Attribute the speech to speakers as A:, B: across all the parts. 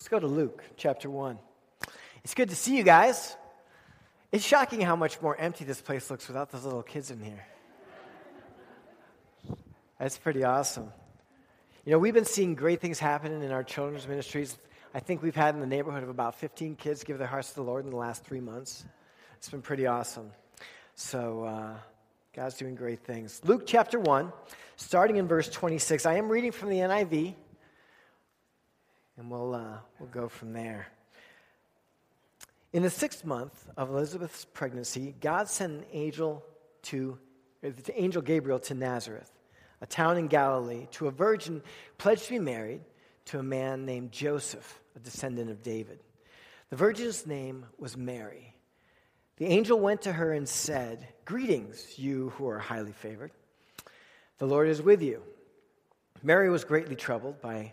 A: Let's go to Luke chapter 1. It's good to see you guys. It's shocking how much more empty this place looks without those little kids in here. That's pretty awesome. You know, we've been seeing great things happening in our children's ministries. I think we've had in the neighborhood of about 15 kids give their hearts to the Lord in the last three months. It's been pretty awesome. So, uh, God's doing great things. Luke chapter 1, starting in verse 26. I am reading from the NIV and we'll, uh, we'll go from there. In the sixth month of Elizabeth's pregnancy, God sent an angel to the angel Gabriel to Nazareth, a town in Galilee, to a virgin pledged to be married to a man named Joseph, a descendant of David. The virgin's name was Mary. The angel went to her and said, Greetings, you who are highly favored. The Lord is with you. Mary was greatly troubled by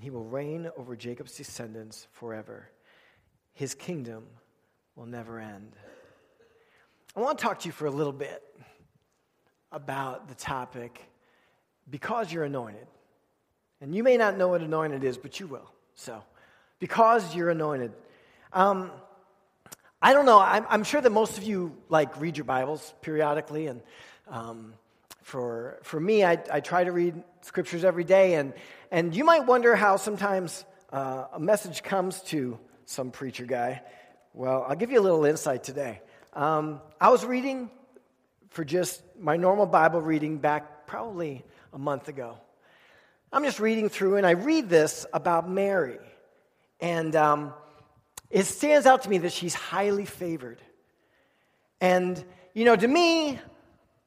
A: and he will reign over Jacob's descendants forever. His kingdom will never end. I want to talk to you for a little bit about the topic because you're anointed. And you may not know what anointed is, but you will. So, because you're anointed. Um, I don't know. I'm, I'm, sure that most of you like read your Bibles periodically, and um, for, for me, I, I try to read scriptures every day, and, and you might wonder how sometimes uh, a message comes to some preacher guy. Well, I'll give you a little insight today. Um, I was reading for just my normal Bible reading back probably a month ago. I'm just reading through, and I read this about Mary. And um, it stands out to me that she's highly favored. And, you know, to me,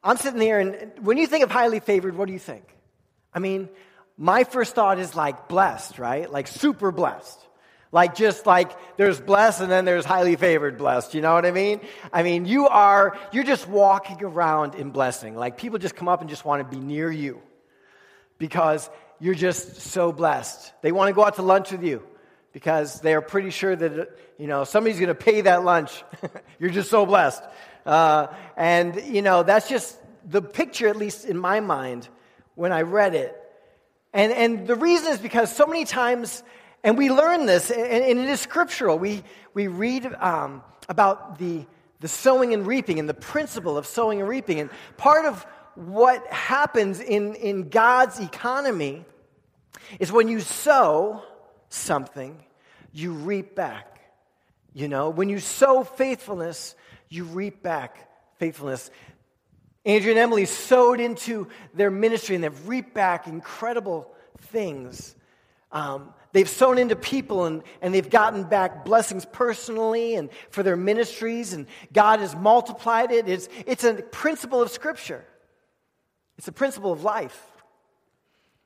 A: I'm sitting there, and when you think of highly favored, what do you think? I mean, my first thought is like blessed, right? Like super blessed. Like just like there's blessed and then there's highly favored blessed. You know what I mean? I mean, you are, you're just walking around in blessing. Like people just come up and just want to be near you because you're just so blessed. They want to go out to lunch with you because they are pretty sure that, you know, somebody's going to pay that lunch. you're just so blessed. Uh, and, you know, that's just the picture, at least in my mind, when I read it. And, and the reason is because so many times, and we learn this, and, and it is scriptural, we, we read um, about the, the sowing and reaping and the principle of sowing and reaping. And part of what happens in, in God's economy is when you sow something, you reap back. You know, when you sow faithfulness, you reap back faithfulness. Andrew and Emily sowed into their ministry and they've reaped back incredible things. Um, they've sown into people and, and they've gotten back blessings personally and for their ministries, and God has multiplied it. It's, it's a principle of Scripture, it's a principle of life.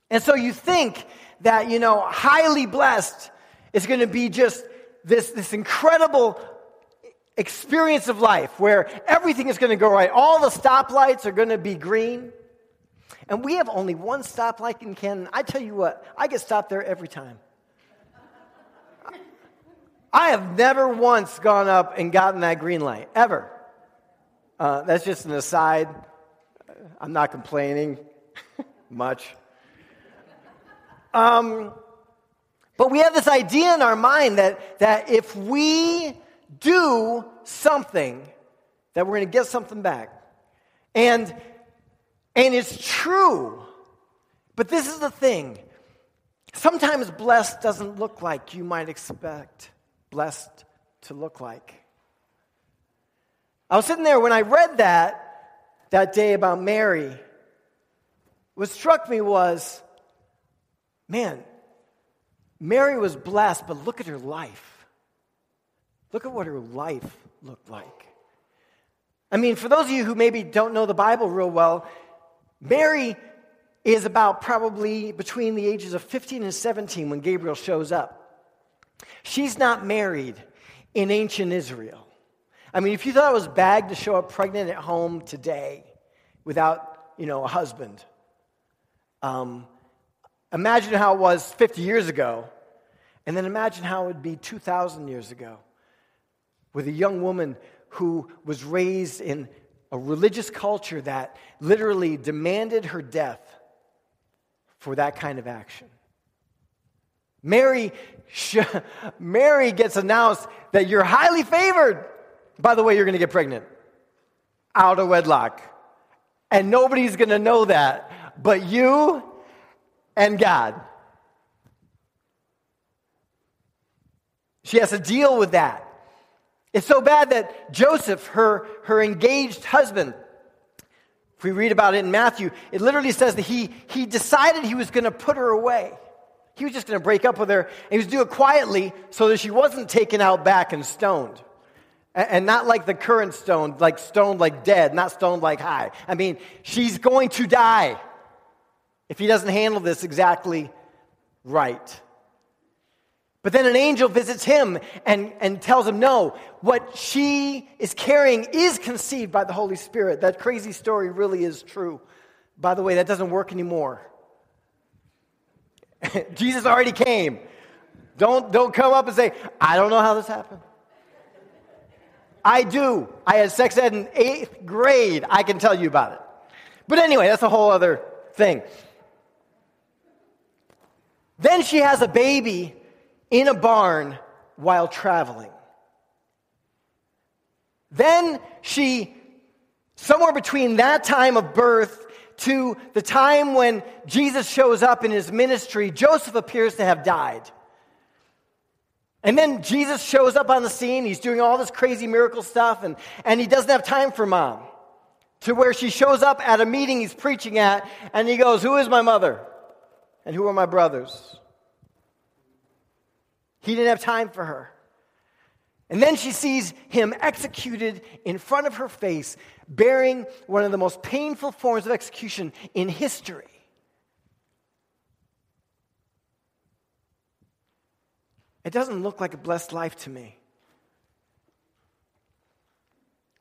A: And so you think that, you know, highly blessed is going to be just this, this incredible experience of life where everything is going to go right. All the stoplights are going to be green. And we have only one stoplight in Canton. I tell you what, I get stopped there every time. I have never once gone up and gotten that green light, ever. Uh, that's just an aside. I'm not complaining much. Um, but we have this idea in our mind that, that if we do something, that we're going to get something back. And, and it's true. But this is the thing. Sometimes blessed doesn't look like you might expect blessed to look like. I was sitting there when I read that that day about Mary. What struck me was, man, Mary was blessed, but look at her life. Look at what her life looked like. I mean, for those of you who maybe don't know the Bible real well, Mary is about probably between the ages of 15 and 17 when Gabriel shows up. she's not married in ancient Israel. I mean, if you thought it was bad to show up pregnant at home today without, you know, a husband, um, imagine how it was 50 years ago, and then imagine how it would be 2,000 years ago with a young woman who was raised in a religious culture that literally demanded her death for that kind of action. Mary, Mary gets announced that you're highly favored. By the way, you're going to get pregnant out of wedlock. And nobody's going to know that but you and God. She has to deal with that. It's so bad that Joseph, her, her engaged husband, if we read about it in Matthew, it literally says that he, he decided he was going to put her away. He was just going to break up with her, and he was do it quietly so that she wasn't taken out back and stoned. And, and not like the current stoned, like stoned like dead, not stoned like high. I mean, she's going to die if he doesn't handle this exactly right. But then an angel visits him and, and tells him, no, what she is carrying is conceived by the Holy Spirit. That crazy story really is true. By the way, that doesn't work anymore. Jesus already came. Don't, don't come up and say, I don't know how this happened. I do. I had sex ed in eighth grade. I can tell you about it. But anyway, that's a whole other thing. Then she has a baby in a barn while traveling. Then she, somewhere between that time of birth to the time when Jesus shows up in his ministry, Joseph appears to have died. And then Jesus shows up on the scene. He's doing all this crazy miracle stuff, and, and he doesn't have time for mom. To where she shows up at a meeting he's preaching at, and he goes, Who is my mother? And who are my brothers? He didn't have time for her. And then she sees him executed in front of her face, bearing one of the most painful forms of execution in history. It doesn't look like a blessed life to me.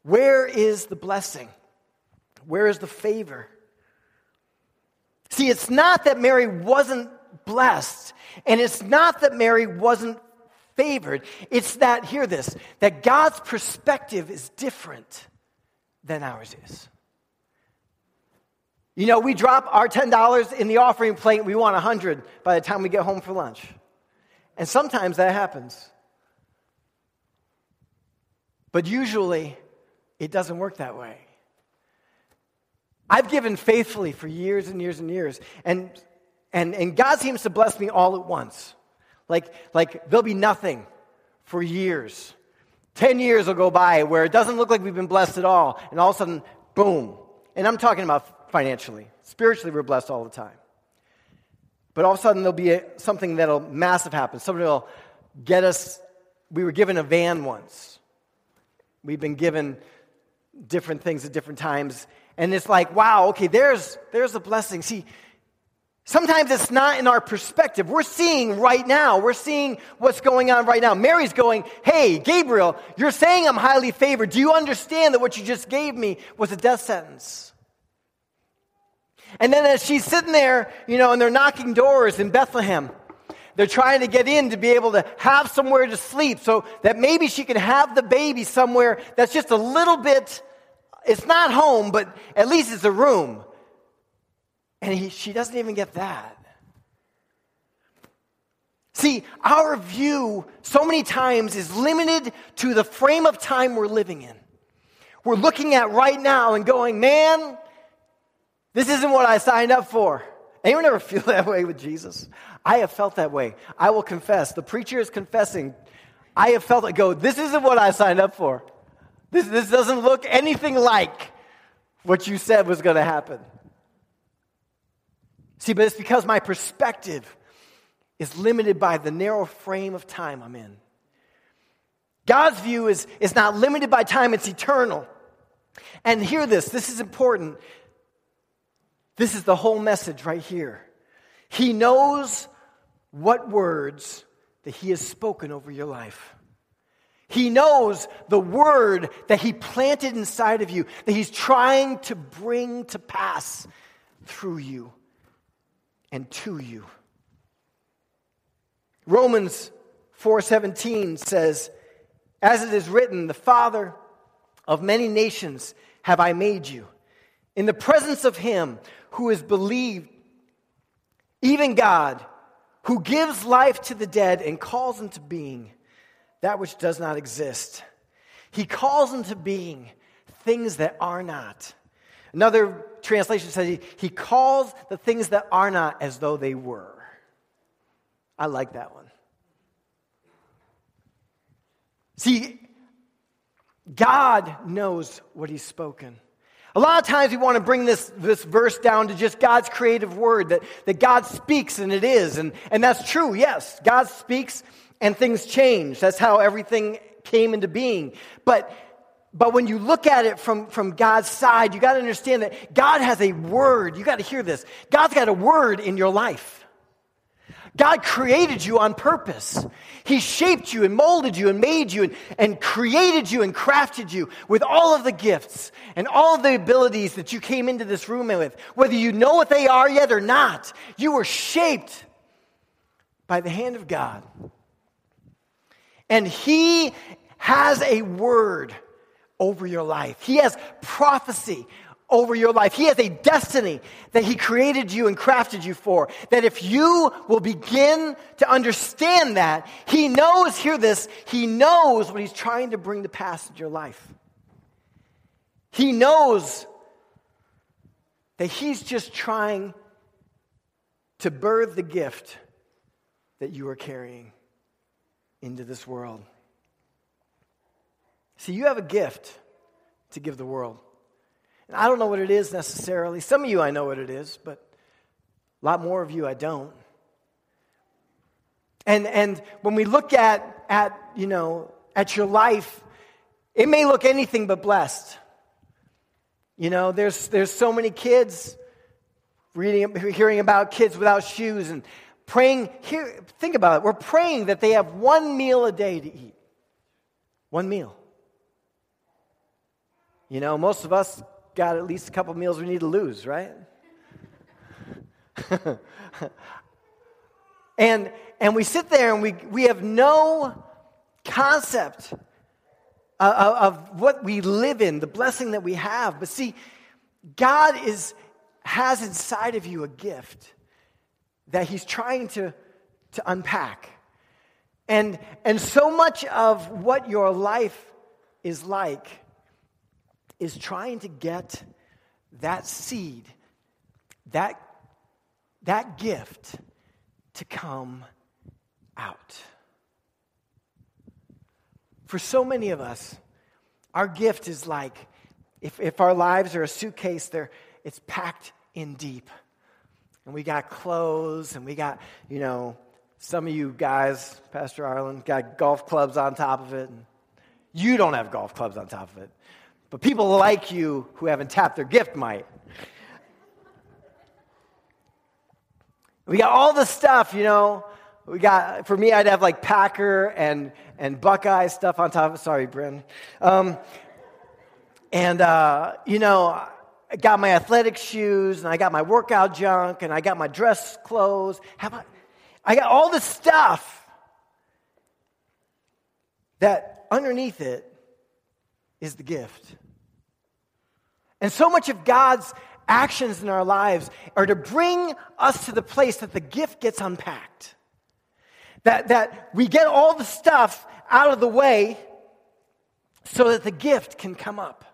A: Where is the blessing? Where is the favor? See, it's not that Mary wasn't blessed. And it's not that Mary wasn't favored, it's that, hear this, that God's perspective is different than ours is. You know, we drop our $10 in the offering plate, we want 100 by the time we get home for lunch. And sometimes that happens. But usually, it doesn't work that way. I've given faithfully for years and years and years. And and, and God seems to bless me all at once. Like, like there'll be nothing for years. Ten years will go by where it doesn't look like we've been blessed at all, and all of a sudden, boom. And I'm talking about financially. Spiritually, we're blessed all the time. But all of a sudden, there'll be a, something that'll massive happen. Somebody will get us. We were given a van once. We've been given different things at different times. And it's like, wow, okay, there's, there's a blessing. See, Sometimes it's not in our perspective. We're seeing right now. We're seeing what's going on right now. Mary's going, Hey, Gabriel, you're saying I'm highly favored. Do you understand that what you just gave me was a death sentence? And then as she's sitting there, you know, and they're knocking doors in Bethlehem, they're trying to get in to be able to have somewhere to sleep so that maybe she can have the baby somewhere that's just a little bit, it's not home, but at least it's a room. And he, she doesn't even get that. See, our view so many times is limited to the frame of time we're living in. We're looking at right now and going, man, this isn't what I signed up for. Anyone ever feel that way with Jesus? I have felt that way. I will confess. The preacher is confessing. I have felt it go, this isn't what I signed up for. This, this doesn't look anything like what you said was going to happen. See, but it's because my perspective is limited by the narrow frame of time I'm in. God's view is, is not limited by time, it's eternal. And hear this, this is important. This is the whole message right here. He knows what words that He has spoken over your life. He knows the word that He planted inside of you, that He's trying to bring to pass through you and to you. Romans 4:17 says, "As it is written, the Father of many nations have I made you, in the presence of him who is believed, even God, who gives life to the dead and calls into being that which does not exist. He calls into being things that are not. Another translation says he, he calls the things that are not as though they were. I like that one. See, God knows what He's spoken. A lot of times we want to bring this, this verse down to just God's creative word, that, that God speaks and it is. And, and that's true, yes. God speaks and things change. That's how everything came into being. But, but when you look at it from, from God's side, you got to understand that God has a word. You got to hear this. God's got a word in your life. God created you on purpose. He shaped you and molded you and made you and, and created you and crafted you with all of the gifts and all of the abilities that you came into this room with. Whether you know what they are yet or not, you were shaped by the hand of God. And He has a word over your life, He has prophecy over your life. He has a destiny that He created you and crafted you for. That if you will begin to understand that, He knows, hear this, He knows what He's trying to bring to pass in your life. He knows that He's just trying to birth the gift that you are carrying into this world. See, you have a gift to give the world. And I don't know what it is necessarily. Some of you I know what it is, but a lot more of you I don't. And, and when we look at, at, you know, at your life, it may look anything but blessed. You know, there's, there's so many kids reading, hearing about kids without shoes and praying. Here, think about it. We're praying that they have one meal a day to eat. One meal. You know, most of us got at least a couple meals we need to lose, right? and and we sit there and we we have no concept of, of what we live in, the blessing that we have. But see, God is has inside of you a gift that He's trying to to unpack. And, and so much of what your life is like is trying to get that seed, that, that gift to come out. For so many of us, our gift is like if, if our lives are a suitcase, they it's packed in deep. And we got clothes and we got, you know, some of you guys, Pastor Arlen, got golf clubs on top of it. And you don't have golf clubs on top of it. But people like you who haven't tapped their gift might. We got all the stuff, you know. We got, for me, I'd have like Packer and, and Buckeye stuff on top of. Sorry, Bryn. Um, and, uh, you know, I got my athletic shoes and I got my workout junk and I got my dress clothes. Have I, I got all the stuff that underneath it is the gift. And so much of God's actions in our lives are to bring us to the place that the gift gets unpacked. That, that we get all the stuff out of the way so that the gift can come up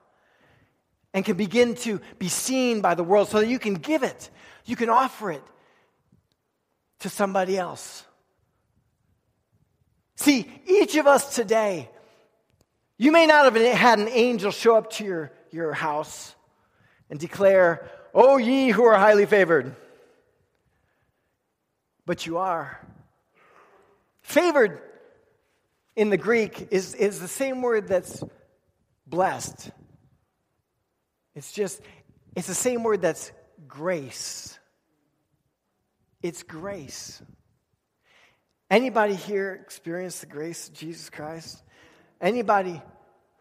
A: and can begin to be seen by the world so that you can give it, you can offer it to somebody else. See, each of us today you may not have had an angel show up to your, your house and declare, Oh, ye who are highly favored. But you are. Favored in the Greek is, is the same word that's blessed. It's just, it's the same word that's grace. It's grace. Anybody here experience the grace of Jesus Christ? Anybody,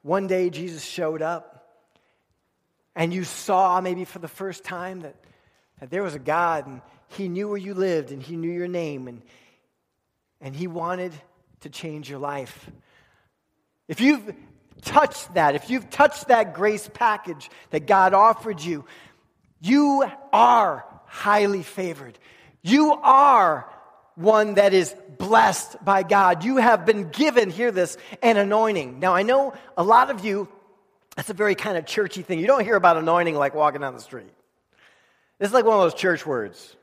A: one day Jesus showed up and you saw maybe for the first time that, that there was a God and he knew where you lived and he knew your name and, and he wanted to change your life. If you've touched that, if you've touched that grace package that God offered you, you are highly favored. You are one that is blessed by God. You have been given, hear this, an anointing. Now, I know a lot of you, that's a very kind of churchy thing. You don't hear about anointing like walking down the street. It's like one of those church words.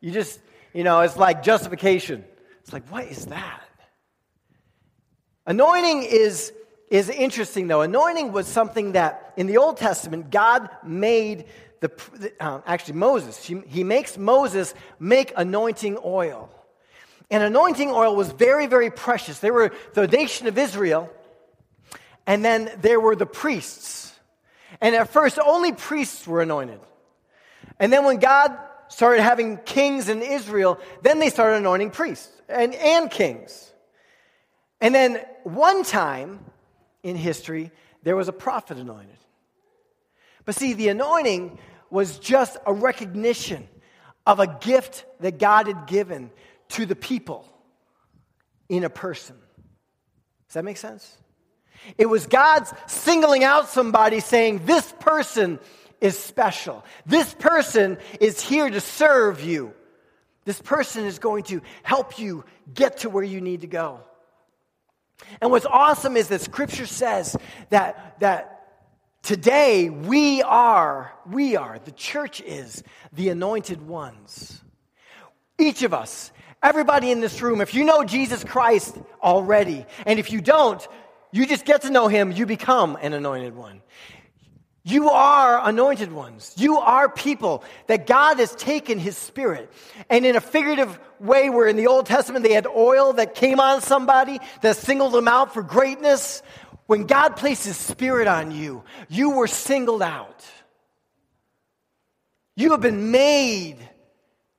A: You just, you know, it's like justification. It's like, what is that? Anointing is, is interesting, though. Anointing was something that in the Old Testament, God made the, uh, actually Moses, he, he makes Moses make anointing oil. And anointing oil was very, very precious. They were the nation of Israel, and then there were the priests. And at first, only priests were anointed. And then when God started having kings in Israel, then they started anointing priests and, and kings. And then one time in history, there was a prophet anointed. But see, the anointing was just a recognition of a gift that God had given to the people in a person. Does that make sense? It was God's singling out somebody saying, This person is special. This person is here to serve you. This person is going to help you get to where you need to go. And what's awesome is that scripture says that, that Today, we are, we are, the church is the anointed ones. Each of us, everybody in this room, if you know Jesus Christ already, and if you don't, you just get to know him, you become an anointed one. You are anointed ones. You are people that God has taken his spirit. And in a figurative way, where in the Old Testament they had oil that came on somebody that singled them out for greatness, when God placed His Spirit on you, you were singled out. You have been made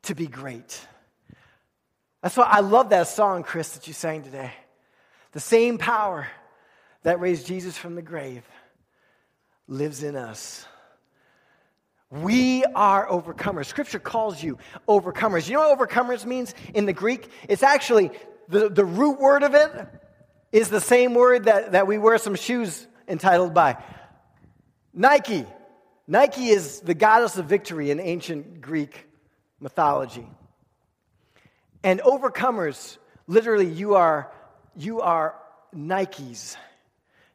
A: to be great. That's why I love that song, Chris, that you sang today. The same power that raised Jesus from the grave lives in us. We are overcomers. Scripture calls you overcomers. You know what overcomers means in the Greek? It's actually the, the root word of it is the same word that, that we wear some shoes entitled by. Nike. Nike is the goddess of victory in ancient Greek mythology. And overcomers, literally, you are, you are Nikes.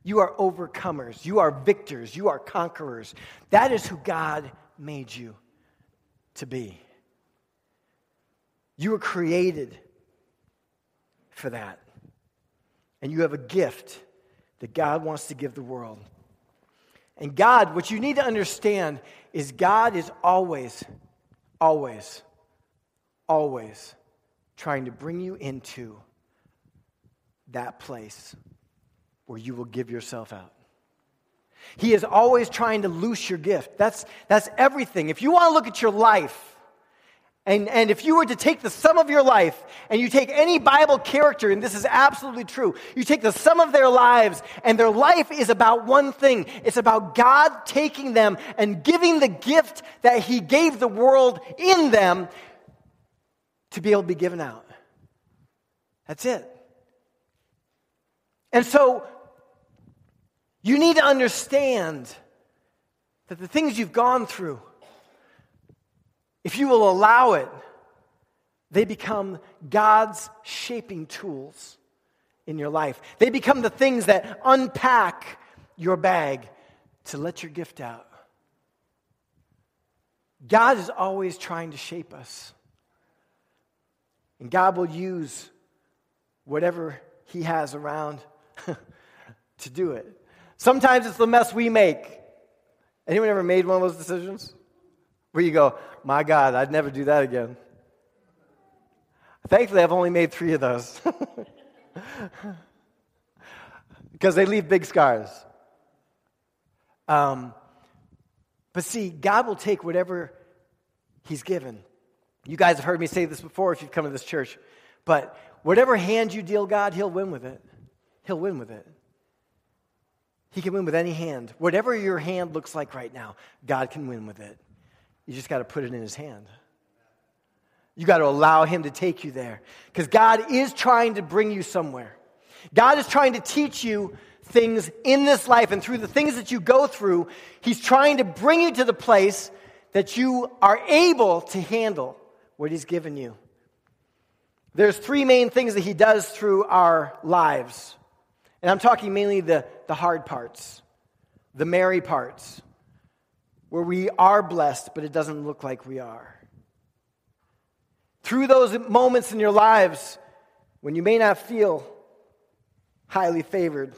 A: You are overcomers. You are victors. You are conquerors. That is who God made you to be. You were created for that and you have a gift that God wants to give the world. And God, what you need to understand is God is always, always, always trying to bring you into that place where you will give yourself out. He is always trying to loose your gift. That's, that's everything. If you want to look at your life, and, and if you were to take the sum of your life and you take any Bible character, and this is absolutely true, you take the sum of their lives, and their life is about one thing it's about God taking them and giving the gift that He gave the world in them to be able to be given out. That's it. And so you need to understand that the things you've gone through, if you will allow it, they become God's shaping tools in your life. They become the things that unpack your bag to let your gift out. God is always trying to shape us. And God will use whatever He has around to do it. Sometimes it's the mess we make. Anyone ever made one of those decisions? Where you go, my God, I'd never do that again. Thankfully, I've only made three of those. because they leave big scars. Um, but see, God will take whatever He's given. You guys have heard me say this before if you've come to this church. But Whatever hand you deal God, He'll win with it. He'll win with it. He can win with any hand. Whatever your hand looks like right now, God can win with it. You just got to put it in His hand. You got to allow Him to take you there. Because God is trying to bring you somewhere. God is trying to teach you things in this life and through the things that you go through. He's trying to bring you to the place that you are able to handle what He's given you. There's three main things that He does through our lives. And I'm talking mainly the, the hard parts, the Mary parts, where we are blessed, but it doesn't look like we are. Through those moments in your lives when you may not feel highly favored,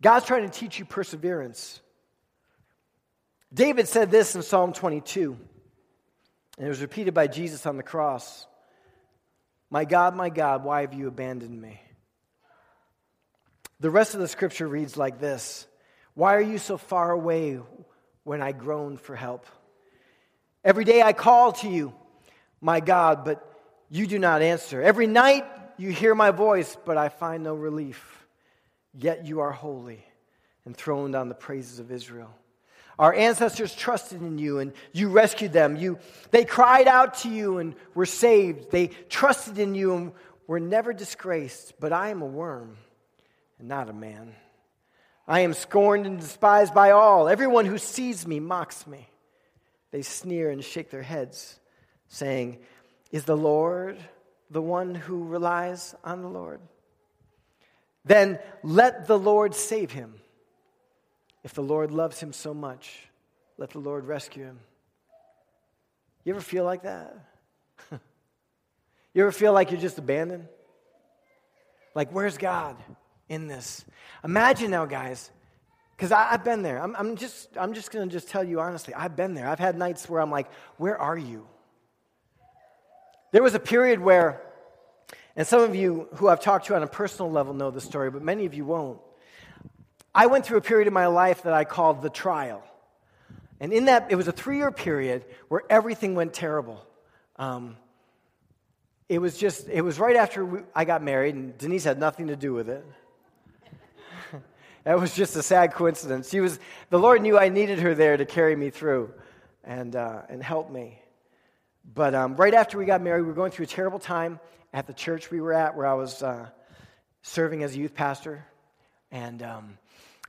A: God's trying to teach you perseverance. David said this in Psalm 22, and it was repeated by Jesus on the cross My God, my God, why have you abandoned me? The rest of the scripture reads like this Why are you so far away when I groan for help? Every day I call to you, my God, but you do not answer. Every night you hear my voice, but I find no relief. Yet you are holy, enthroned on the praises of Israel. Our ancestors trusted in you and you rescued them. You, they cried out to you and were saved. They trusted in you and were never disgraced. But I am a worm and not a man. I am scorned and despised by all. Everyone who sees me mocks me. They sneer and shake their heads, saying, Is the Lord the one who relies on the Lord? Then let the Lord save him. If the Lord loves him so much, let the Lord rescue him. You ever feel like that? you ever feel like you're just abandoned? Like, where's God? In this. Imagine now, guys, because I've been there. I'm, I'm just, I'm just going to just tell you honestly, I've been there. I've had nights where I'm like, where are you? There was a period where, and some of you who I've talked to on a personal level know the story, but many of you won't. I went through a period in my life that I called the trial. And in that, it was a three year period where everything went terrible. Um, it was just, it was right after we, I got married, and Denise had nothing to do with it. That was just a sad coincidence. She was, the Lord knew I needed her there to carry me through and, uh, and help me. But um, right after we got married, we were going through a terrible time at the church we were at where I was uh, serving as a youth pastor. And, um,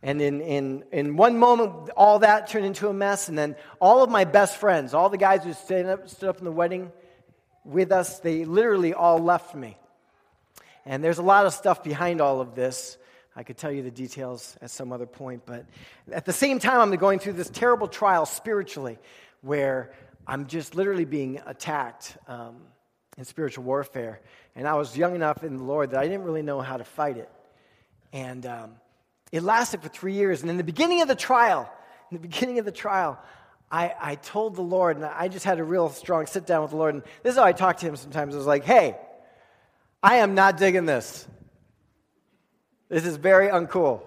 A: and in, in, in one moment, all that turned into a mess. And then all of my best friends, all the guys who stood up, stood up in the wedding with us, they literally all left me. And there's a lot of stuff behind all of this. I could tell you the details at some other point, but at the same time, I'm going through this terrible trial spiritually where I'm just literally being attacked um, in spiritual warfare. And I was young enough in the Lord that I didn't really know how to fight it. And um, it lasted for three years. And in the beginning of the trial, in the beginning of the trial, I, I told the Lord, and I just had a real strong sit down with the Lord. And this is how I talk to him sometimes. I was like, hey, I am not digging this. This is very uncool.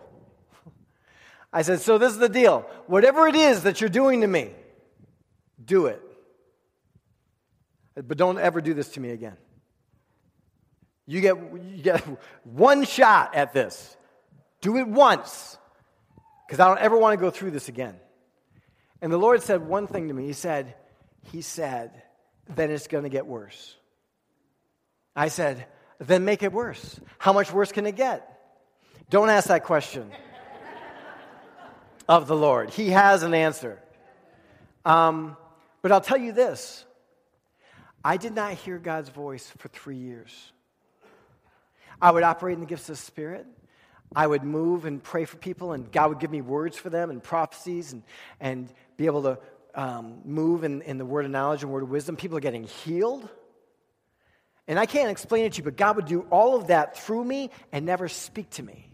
A: I said, So this is the deal. Whatever it is that you're doing to me, do it. But don't ever do this to me again. You get, you get one shot at this. Do it once, because I don't ever want to go through this again. And the Lord said one thing to me. He said, He said, then it's going to get worse. I said, then make it worse. How much worse can it get? Don't ask that question of the Lord. He has an answer. Um, but I'll tell you this I did not hear God's voice for three years. I would operate in the gifts of the Spirit. I would move and pray for people, and God would give me words for them and prophecies and, and be able to um, move in, in the word of knowledge and word of wisdom. People are getting healed. And I can't explain it to you, but God would do all of that through me and never speak to me.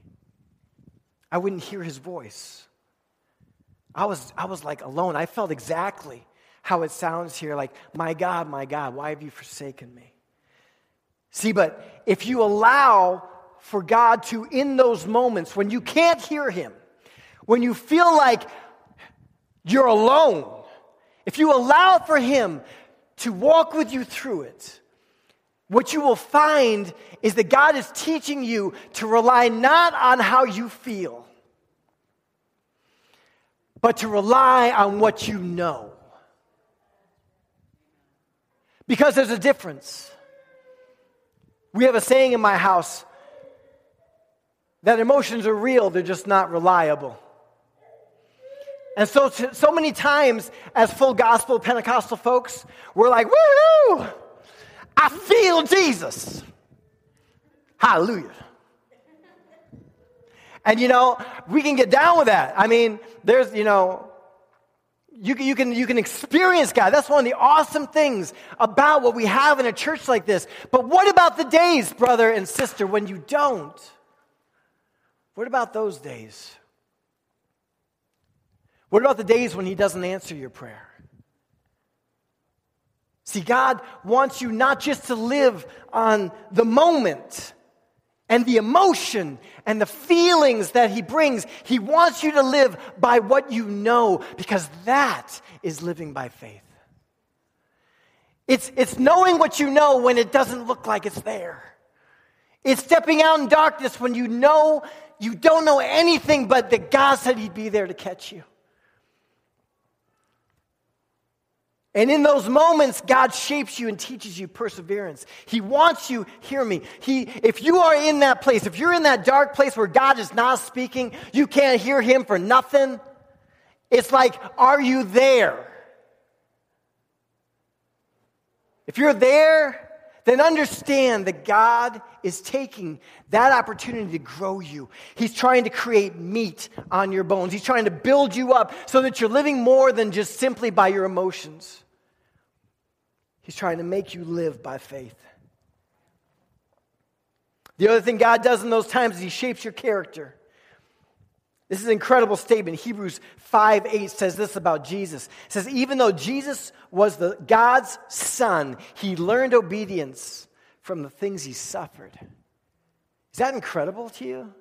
A: I wouldn't hear his voice. I was, I was like alone. I felt exactly how it sounds here like, My God, my God, why have you forsaken me? See, but if you allow for God to, in those moments when you can't hear him, when you feel like you're alone, if you allow for him to walk with you through it, what you will find is that God is teaching you to rely not on how you feel, but to rely on what you know. Because there's a difference. We have a saying in my house that emotions are real, they're just not reliable. And so, so many times, as full gospel Pentecostal folks, we're like, woo I feel Jesus. Hallelujah. And you know, we can get down with that. I mean, there's, you know, you can, you, can, you can experience God. That's one of the awesome things about what we have in a church like this. But what about the days, brother and sister, when you don't? What about those days? What about the days when He doesn't answer your prayer? See, God wants you not just to live on the moment and the emotion and the feelings that He brings. He wants you to live by what you know because that is living by faith. It's, it's knowing what you know when it doesn't look like it's there. It's stepping out in darkness when you know you don't know anything but that God said He'd be there to catch you. And in those moments, God shapes you and teaches you perseverance. He wants you, hear me. He, if you are in that place, if you're in that dark place where God is not speaking, you can't hear Him for nothing, it's like, are you there? If you're there, then understand that God is taking that opportunity to grow you. He's trying to create meat on your bones. He's trying to build you up so that you're living more than just simply by your emotions. He's trying to make you live by faith. The other thing God does in those times is He shapes your character. This is an incredible statement. Hebrews 5 8 says this about Jesus. It says, Even though Jesus was the, God's son, he learned obedience from the things he suffered. Is that incredible to you?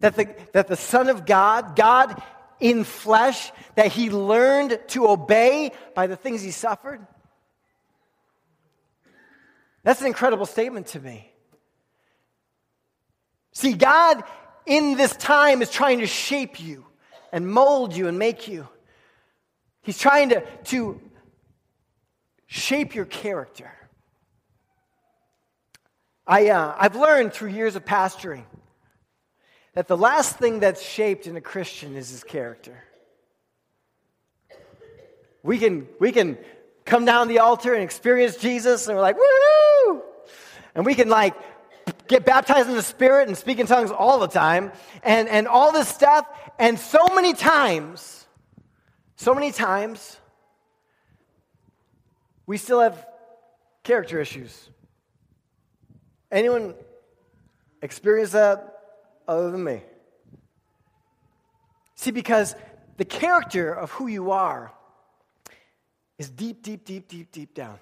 A: That the, that the Son of God, God in flesh, that he learned to obey by the things he suffered? That's an incredible statement to me. See, God in this time is trying to shape you and mold you and make you. He's trying to, to shape your character. I, uh, I've learned through years of pastoring that the last thing that's shaped in a Christian is his character. We can, we can come down the altar and experience Jesus, and we're like, woo! And we can like get baptized in the Spirit and speak in tongues all the time, and, and all this stuff. And so many times, so many times, we still have character issues. Anyone experience that other than me? See, because the character of who you are is deep, deep, deep, deep, deep down.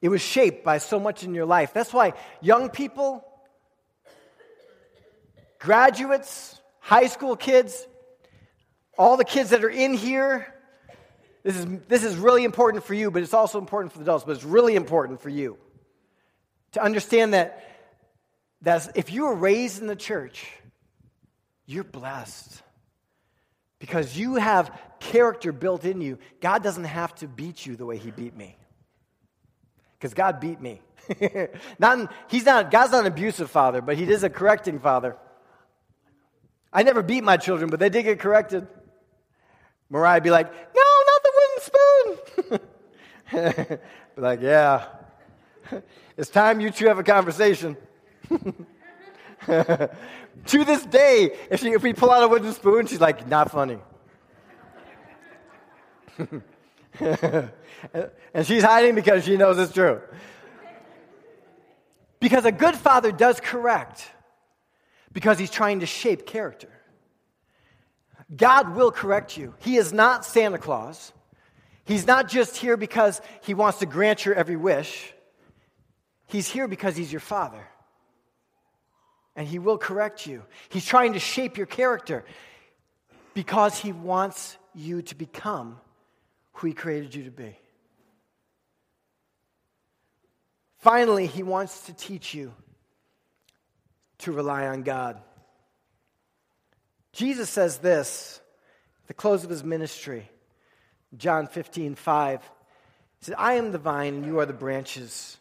A: It was shaped by so much in your life. That's why young people, graduates, high school kids, all the kids that are in here, this is, this is really important for you, but it's also important for the adults, but it's really important for you to understand that, that if you were raised in the church, you're blessed because you have character built in you. God doesn't have to beat you the way He beat me. Because God beat me. not, he's not, God's not an abusive father, but He is a correcting father. I never beat my children, but they did get corrected. Mariah be like, no, not the wooden spoon. be like, yeah. It's time you two have a conversation. to this day, if, she, if we pull out a wooden spoon, she's like, not funny. and she's hiding because she knows it's true. Because a good father does correct, because he's trying to shape character. God will correct you. He is not Santa Claus. He's not just here because he wants to grant your every wish. He's here because he's your father and He will correct you. He's trying to shape your character because He wants you to become who He created you to be. Finally, he wants to teach you to rely on God. Jesus says this at the close of his ministry, John 15, 5. He said, I am the vine and you are the branches.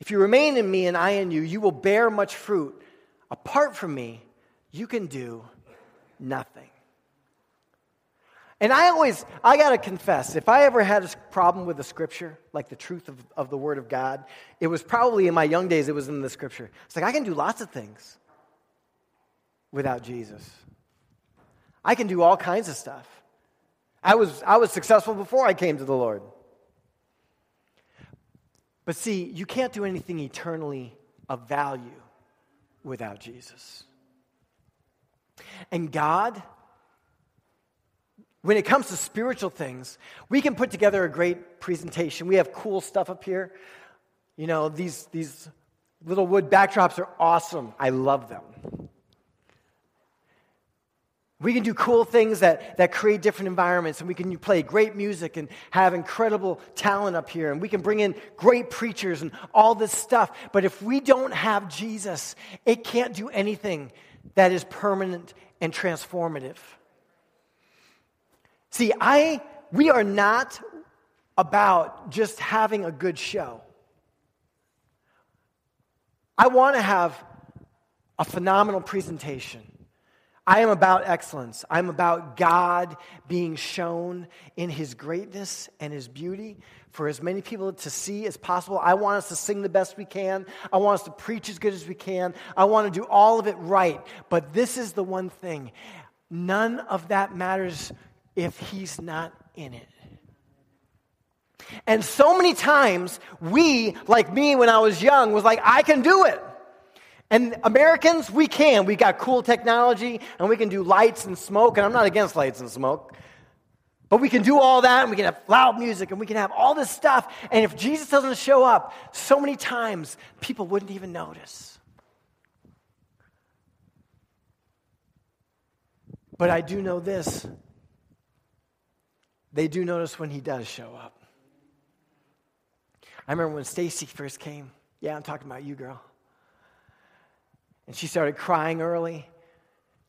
A: If you remain in me and I in you, you will bear much fruit. Apart from me, you can do nothing. And I always, I got to confess, if I ever had a problem with the scripture, like the truth of, of the word of God, it was probably in my young days, it was in the scripture. It's like I can do lots of things without Jesus. I can do all kinds of stuff. I was, I was successful before I came to the Lord. But see, you can't do anything eternally of value without Jesus. And God, when it comes to spiritual things, we can put together a great presentation. We have cool stuff up here. You know, these, these little wood backdrops are awesome. I love them. We can do cool things that, that create different environments, and we can play great music and have incredible talent up here, and we can bring in great preachers and all this stuff. But if we don't have Jesus, it can't do anything that is permanent and transformative. See, I, we are not about just having a good show. I want to have a phenomenal presentation. I am about excellence. I'm about God being shown in his greatness and his beauty for as many people to see as possible. I want us to sing the best we can. I want us to preach as good as we can. I want to do all of it right. But this is the one thing none of that matters if he's not in it. And so many times, we, like me when I was young, was like, I can do it. And Americans, we can. We got cool technology and we can do lights and smoke. And I'm not against lights and smoke. But we can do all that and we can have loud music and we can have all this stuff. And if Jesus doesn't show up, so many times people wouldn't even notice. But I do know this they do notice when he does show up. I remember when Stacy first came. Yeah, I'm talking about you, girl. And she started crying early,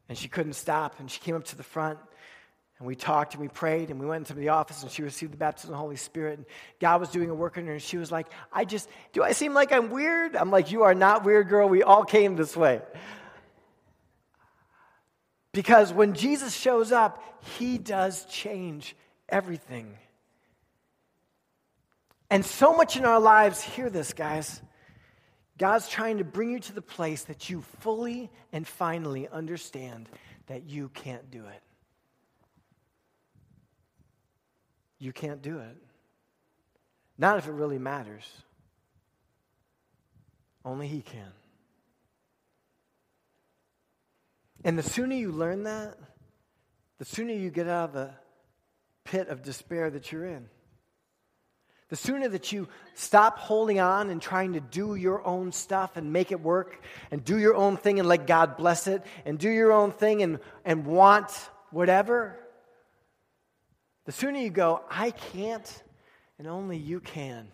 A: and she couldn't stop. And she came up to the front, and we talked and we prayed, and we went into the office, and she received the baptism of the Holy Spirit. And God was doing a work in her, and she was like, I just, do I seem like I'm weird? I'm like, You are not weird, girl. We all came this way. Because when Jesus shows up, he does change everything. And so much in our lives, hear this, guys God's trying to bring you to the place that you fully and finally understand that you can't do it. You can't do it. Not if it really matters. Only He can. And the sooner you learn that, the sooner you get out of the pit of despair that you're in. The sooner that you stop holding on and trying to do your own stuff and make it work and do your own thing and let God bless it and do your own thing and, and want whatever, the sooner you go, I can't and only you can,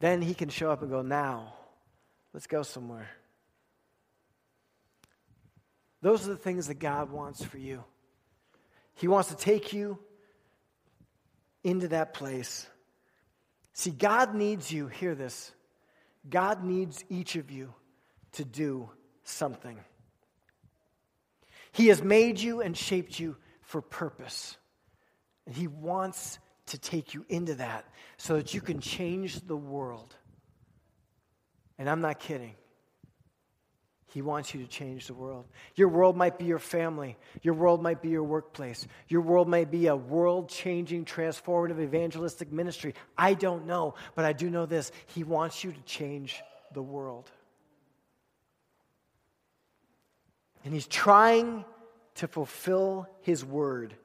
A: then He can show up and go, now, let's go somewhere. Those are the things that God wants for you. He wants to take you into that place. See, God needs you, hear this. God needs each of you to do something. He has made you and shaped you for purpose. And He wants to take you into that so that you can change the world. And I'm not kidding. He wants you to change the world. Your world might be your family. Your world might be your workplace. Your world may be a world changing, transformative, evangelistic ministry. I don't know, but I do know this He wants you to change the world. And He's trying to fulfill His word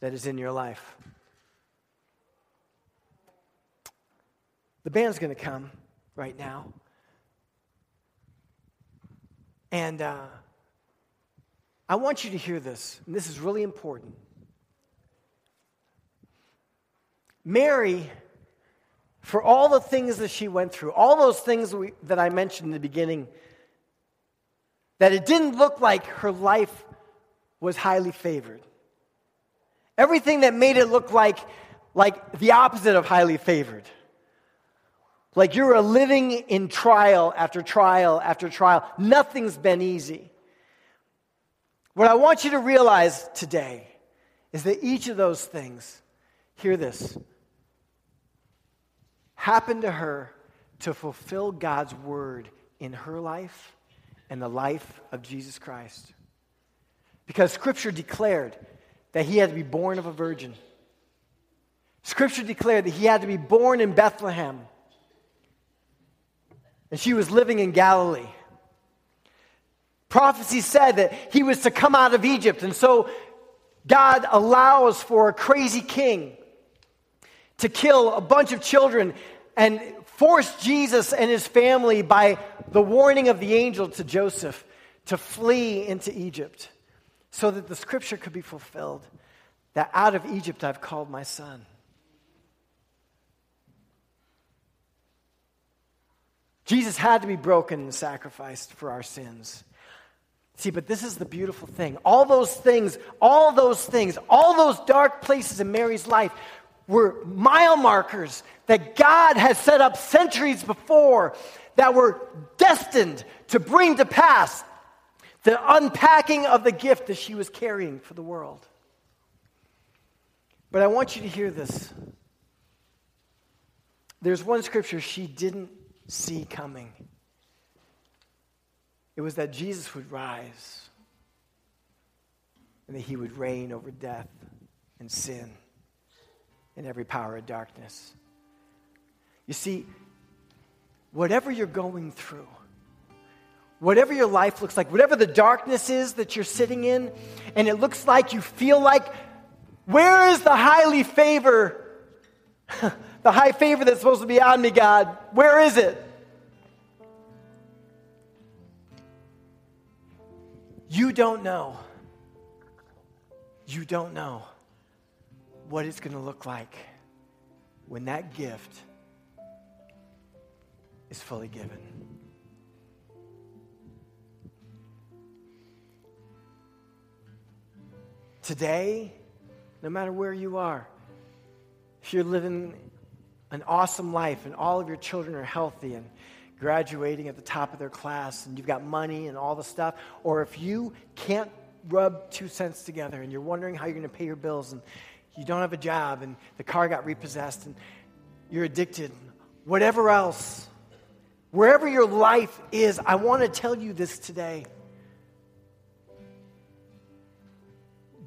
A: that is in your life. The band's going to come right now. And uh, I want you to hear this, and this is really important. Mary for all the things that she went through, all those things we, that I mentioned in the beginning, that it didn't look like her life was highly favored. Everything that made it look like, like the opposite of highly favored. Like you're living in trial after trial after trial. Nothing's been easy. What I want you to realize today is that each of those things, hear this, happened to her to fulfill God's word in her life and the life of Jesus Christ. Because Scripture declared that he had to be born of a virgin. Scripture declared that he had to be born in Bethlehem. And she was living in Galilee. Prophecy said that he was to come out of Egypt. And so God allows for a crazy king to kill a bunch of children and force Jesus and his family by the warning of the angel to Joseph to flee into Egypt so that the scripture could be fulfilled that out of Egypt I've called my son. Jesus had to be broken and sacrificed for our sins. See, but this is the beautiful thing. All those things, all those things, all those dark places in Mary's life were mile markers that God had set up centuries before that were destined to bring to pass the unpacking of the gift that she was carrying for the world. But I want you to hear this. There's one scripture she didn't see coming. It was that Jesus would rise and that he would reign over death and sin and every power of darkness. You see, whatever you're going through, whatever your life looks like, whatever the darkness is that you're sitting in, and it looks like you feel like, where is the highly favor? The high favor that's supposed to be on me, God? Where is it? You don't know. You don't know what it's going to look like when that gift is fully given. Today, no matter where you are, if you're living an awesome life and all of your children are healthy and graduating at the top of their class and you've got money and all the stuff, or if you can't rub two cents together and you're wondering how you're going to pay your bills and you don't have a job and the car got repossessed and you're addicted, whatever else, wherever your life is, I want to tell you this today.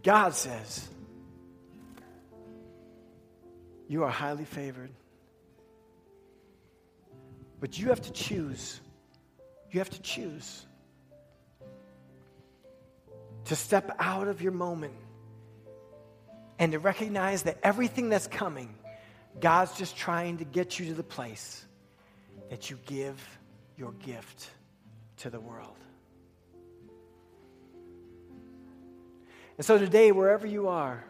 A: God says, You are highly favored. But you have to choose. You have to choose to step out of your moment and to recognize that everything that's coming, God's just trying to get you to the place that you give your gift to the world. And so today, wherever you are,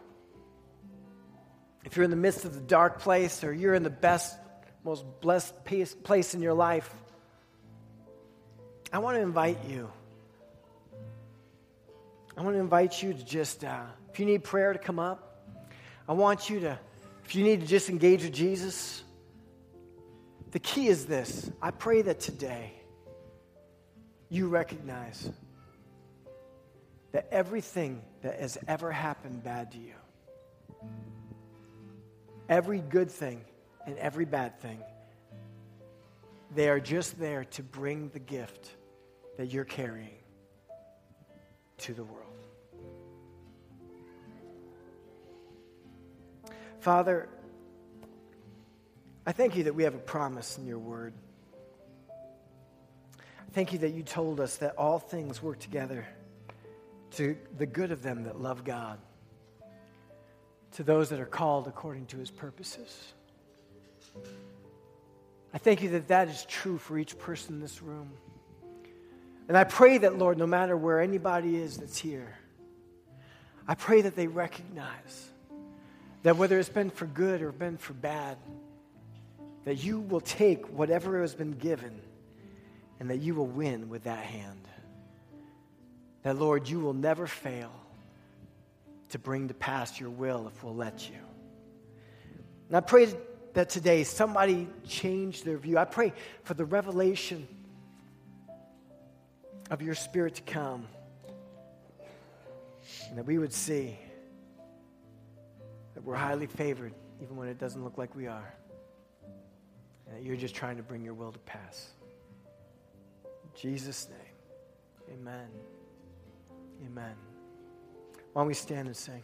A: if you're in the midst of the dark place or you're in the best, most blessed place in your life, I want to invite you. I want to invite you to just, uh, if you need prayer to come up, I want you to, if you need to just engage with Jesus, the key is this. I pray that today you recognize that everything that has ever happened bad to you, every good thing and every bad thing, they are just there to bring the gift that you're carrying to the world. Father, I thank you that we have a promise in your word. Thank you that you told us that all things work together to the good of them that love God, to those that are called according to his purposes. I thank you that that is true for each person in this room. And I pray that, Lord, no matter where anybody is that's here, I pray that they recognize that whether it's been for good or been for bad, that you will take whatever has been given and that you will win with that hand. That, Lord, you will never fail to bring to pass your will if we'll let you. And I pray that today somebody change their view. I pray for the revelation of your spirit to come and that we would see that we're highly favored even when it doesn't look like we are. And that you're just trying to bring your will to pass. In Jesus' name, amen. Amen. Don't we stand and sing?